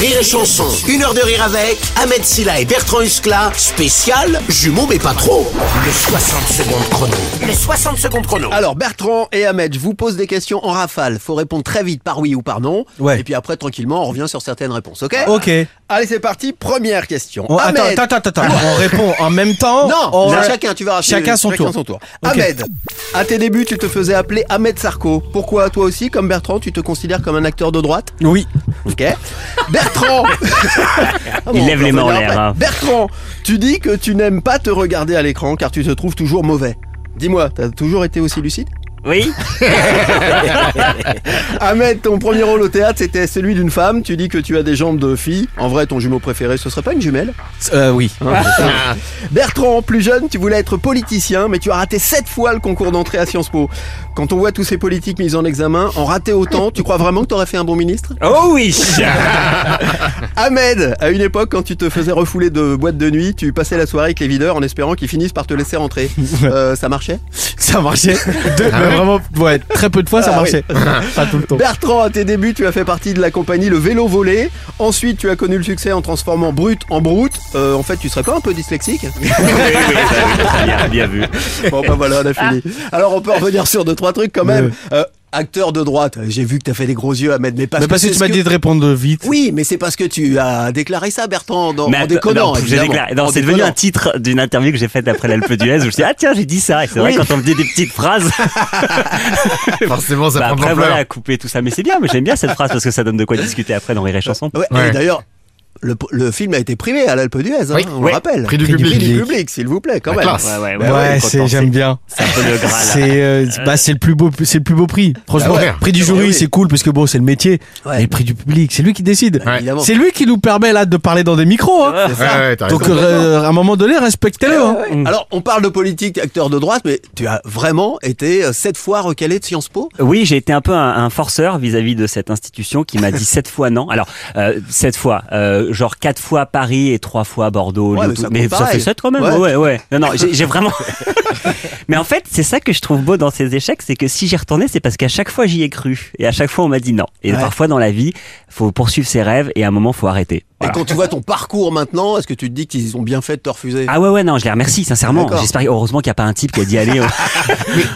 Rire et Chanson, une heure de rire avec Ahmed Silla et Bertrand Huskla, spécial jumeaux mais pas trop. Le 60 secondes chrono. Le 60 secondes chrono. Alors Bertrand et Ahmed, je vous pose des questions en rafale. Faut répondre très vite par oui ou par non. Ouais. Et puis après tranquillement on revient sur certaines réponses, ok Ok. Allez c'est parti, première question. On- attends, Ahmed. attends, attends, attends. On répond en même temps. Non, on- chacun, tu verras. Chacun son tour. Ok. Ahmed, à tes débuts, tu te faisais appeler Ahmed Sarko. Pourquoi toi aussi, comme Bertrand, tu te considères comme un acteur de droite Oui. Ok. Bertrand Ah Il lève les mains en l'air, hein. Bertrand, tu dis que tu n'aimes pas te regarder à l'écran car tu te trouves toujours mauvais. Dis-moi, t'as toujours été aussi lucide? Oui Ahmed, ton premier rôle au théâtre, c'était celui d'une femme. Tu dis que tu as des jambes de fille. En vrai, ton jumeau préféré, ce serait pas une jumelle? Euh, oui. Bertrand, plus jeune, tu voulais être politicien, mais tu as raté sept fois le concours d'entrée à Sciences Po. Quand on voit tous ces politiques mis en examen, en rater autant, tu crois vraiment que t'aurais fait un bon ministre? Oh oui Ahmed, à une époque, quand tu te faisais refouler de boîte de nuit, tu passais la soirée avec les videurs en espérant qu'ils finissent par te laisser rentrer. Euh, ça marchait? Ça marchait. Deux- mais vraiment, ouais, très peu de fois ça Ah marchait. Pas tout le temps. Bertrand, à tes débuts, tu as fait partie de la compagnie Le Vélo Volé. Ensuite, tu as connu le succès en transformant brut en brute. Euh, en fait, tu serais pas un peu dyslexique Oui, oui, ça, bien, bien vu. Bon, bah voilà, on a fini. Alors, on peut revenir sur deux, trois trucs quand même. Euh, acteur de droite, j'ai vu que t'as fait des gros yeux, Ahmed, mais parce Mais parce que tu m'as dit de répondre vite. Oui, mais c'est parce que tu as déclaré ça, Bertrand, dans, en att- déconnant. non, j'ai évidemment. déclaré- non, En c'est devenu un titre d'une interview que j'ai faite après l'Alpe d'Huez où je me suis dit, ah tiens, j'ai dit ça. Et c'est vrai, Oui. quand on me dit des petites phrases, Forcément, ça bah, prend de après, voilà, couper tout ça. Mais c'est bien, mais j'aime bien cette phrase parce que ça donne de quoi discuter après dans Rire et Chanson. Ouais, Ouais. Et d'ailleurs, le, le film a été primé à l'Alpe d'Huez, hein, Oui. on Ouais. le rappelle. Prix du Prix public. du public, s'il vous plaît, quand La même. Ouais, ouais, Ouais, ouais, ouais, c'est, content, j'aime bien. C'est un peu le Graal. C'est, euh, bah, c'est le plus beau, c'est le plus beau prix. Franchement, Ah ouais. prix du jury, c'est cool parce que bon, c'est le métier. Ouais. Mais le prix du public, c'est lui qui décide. C'est lui qui nous permet là de parler dans des micros. Hein. Donc, raison. euh, à un moment donné, respectez-le. hein. Alors, on parle de politique, acteur de droite, mais tu as vraiment été euh, sept fois recalé de Sciences Po? Oui, j'ai été un peu un, un forceur vis-à-vis de cette institution qui m'a dit sept fois non. Alors euh, sept fois, euh, genre quatre fois Paris et trois fois Bordeaux. Ouais, mais ça mais ça fait sept quand même. Ouais. Ouais, ouais. Non, non, j'ai vraiment. mais en fait, c'est ça que je trouve beau dans ces échecs, c'est que si j'y retournais, c'est parce qu'à chaque fois j'y ai cru et à chaque fois on m'a dit non. Et parfois dans la vie, faut poursuivre ses rêves et à un moment faut arrêter. Et Voilà. quand tu vois ton parcours maintenant, est-ce que tu te dis qu'ils ont bien fait de te refuser Ah ouais ouais non je les remercie sincèrement j'espère heureusement qu'il n'y a pas un type qui a dit allez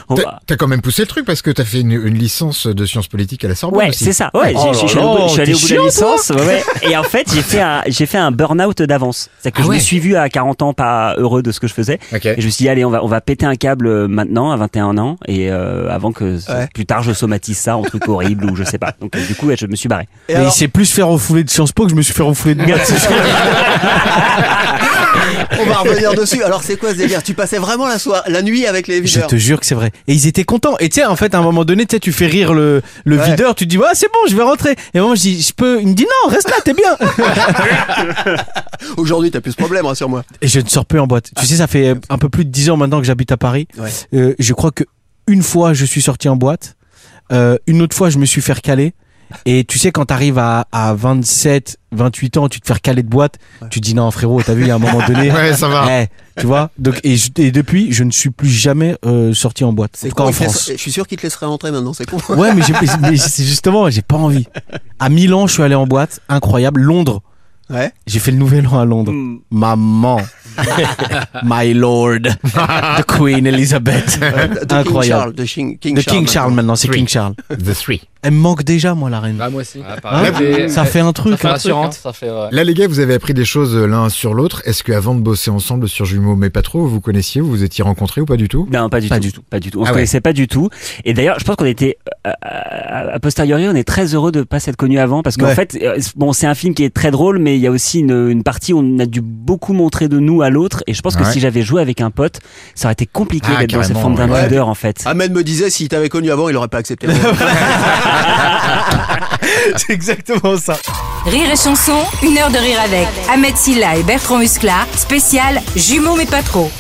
on- T'as quand même poussé le truc parce que t'as fait une, une licence de sciences politiques à la Sorbonne Ouais, c'est ça. Ouais, Oh je suis allé au bout- de la licence. ouais, ouais. Et en fait, j'ai fait un, j'ai fait un burn-out d'avance. C'est que Ah je ouais. me suis vu à 40 ans pas heureux de ce que je faisais. Ok. Et je me suis dit, allez, on va, on va péter un câble euh, maintenant, à 21 ans, et euh, avant que Ouais. plus tard je somatise ça en truc horrible ou je sais pas. Donc euh, du coup, je me suis barré. Et alors, il s'est plus fait refouler de Sciences Po que je me suis fait refouler on va revenir dessus. Alors, c'est quoi ce délire Tu passais vraiment la, soirée, la nuit avec les Je videurs te jure que c'est vrai. Et ils étaient contents. Et tu sais, en fait, à un moment donné, tu fais rire le, le Ouais. videur, tu te dis, ouais, c'est bon, je vais rentrer. Et moi, je dis, je peux. Il me dit, non, reste là, t'es bien. Aujourd'hui, t'as plus ce problème, rassure-moi. Et je ne sors plus en boîte. Tu sais, ça fait un peu plus de 10 ans maintenant que j'habite à Paris. Ouais. Euh, je crois que une fois, je suis sorti en boîte. Euh, une autre fois, je me suis fait recaler. Et tu sais, quand t'arrives à, à 27, 28 ans, tu te fais recaler de boîte, tu te dis non, frérot, t'as vu, il y a un moment donné. Ouais, ça va. Eh, tu vois donc, et, je- et depuis, je ne suis plus jamais euh, sorti en boîte. En C'est en laisse- France. Je suis sûr qu'il te laisserait rentrer maintenant, c'est con. Ouais, mais, mais c'est justement, j'ai pas envie. À Milan, je suis allé en boîte, incroyable. Londres, Ouais. j'ai fait le nouvel an à Londres. Mm. Maman, my lord, the Queen Elizabeth, De King incroyable. Charles, King, King De King Charles maintenant, c'est. King Charles. The Three. Elle me manque déjà, moi, la reine. Bah, moi aussi. Hein ça fait un truc. Ça fait hein. rassurante. Ça fait. ouais. Là, les gars, vous avez appris des choses l'un sur l'autre. Est-ce que avant de bosser ensemble sur Jumeaux, mais pas trop, vous vous connaissiez, vous vous étiez rencontrés ou pas du tout? Non, pas du Pas tout. du tout. Pas du tout. On Ah se ouais. connaissait pas du tout. Et d'ailleurs, je pense qu'on était euh, à, à posteriori, on est très heureux de pas s'être connus avant parce qu'en Ouais. fait, euh, bon, c'est un film qui est très drôle, mais il y a aussi une, une partie où on a dû beaucoup montrer de nous à l'autre. Et je pense que si j'avais joué avec un pote, ça aurait été compliqué Ah, d'être dans cette forme d'un ouais. leader en fait. Ahmed me disait, s'il t'avait connu avant, il aurait pas accepté. C'est exactement ça. Rire et chanson, une heure de rire avec Ahmed Silla et Bertrand Muscla, spécial jumeaux mais pas trop.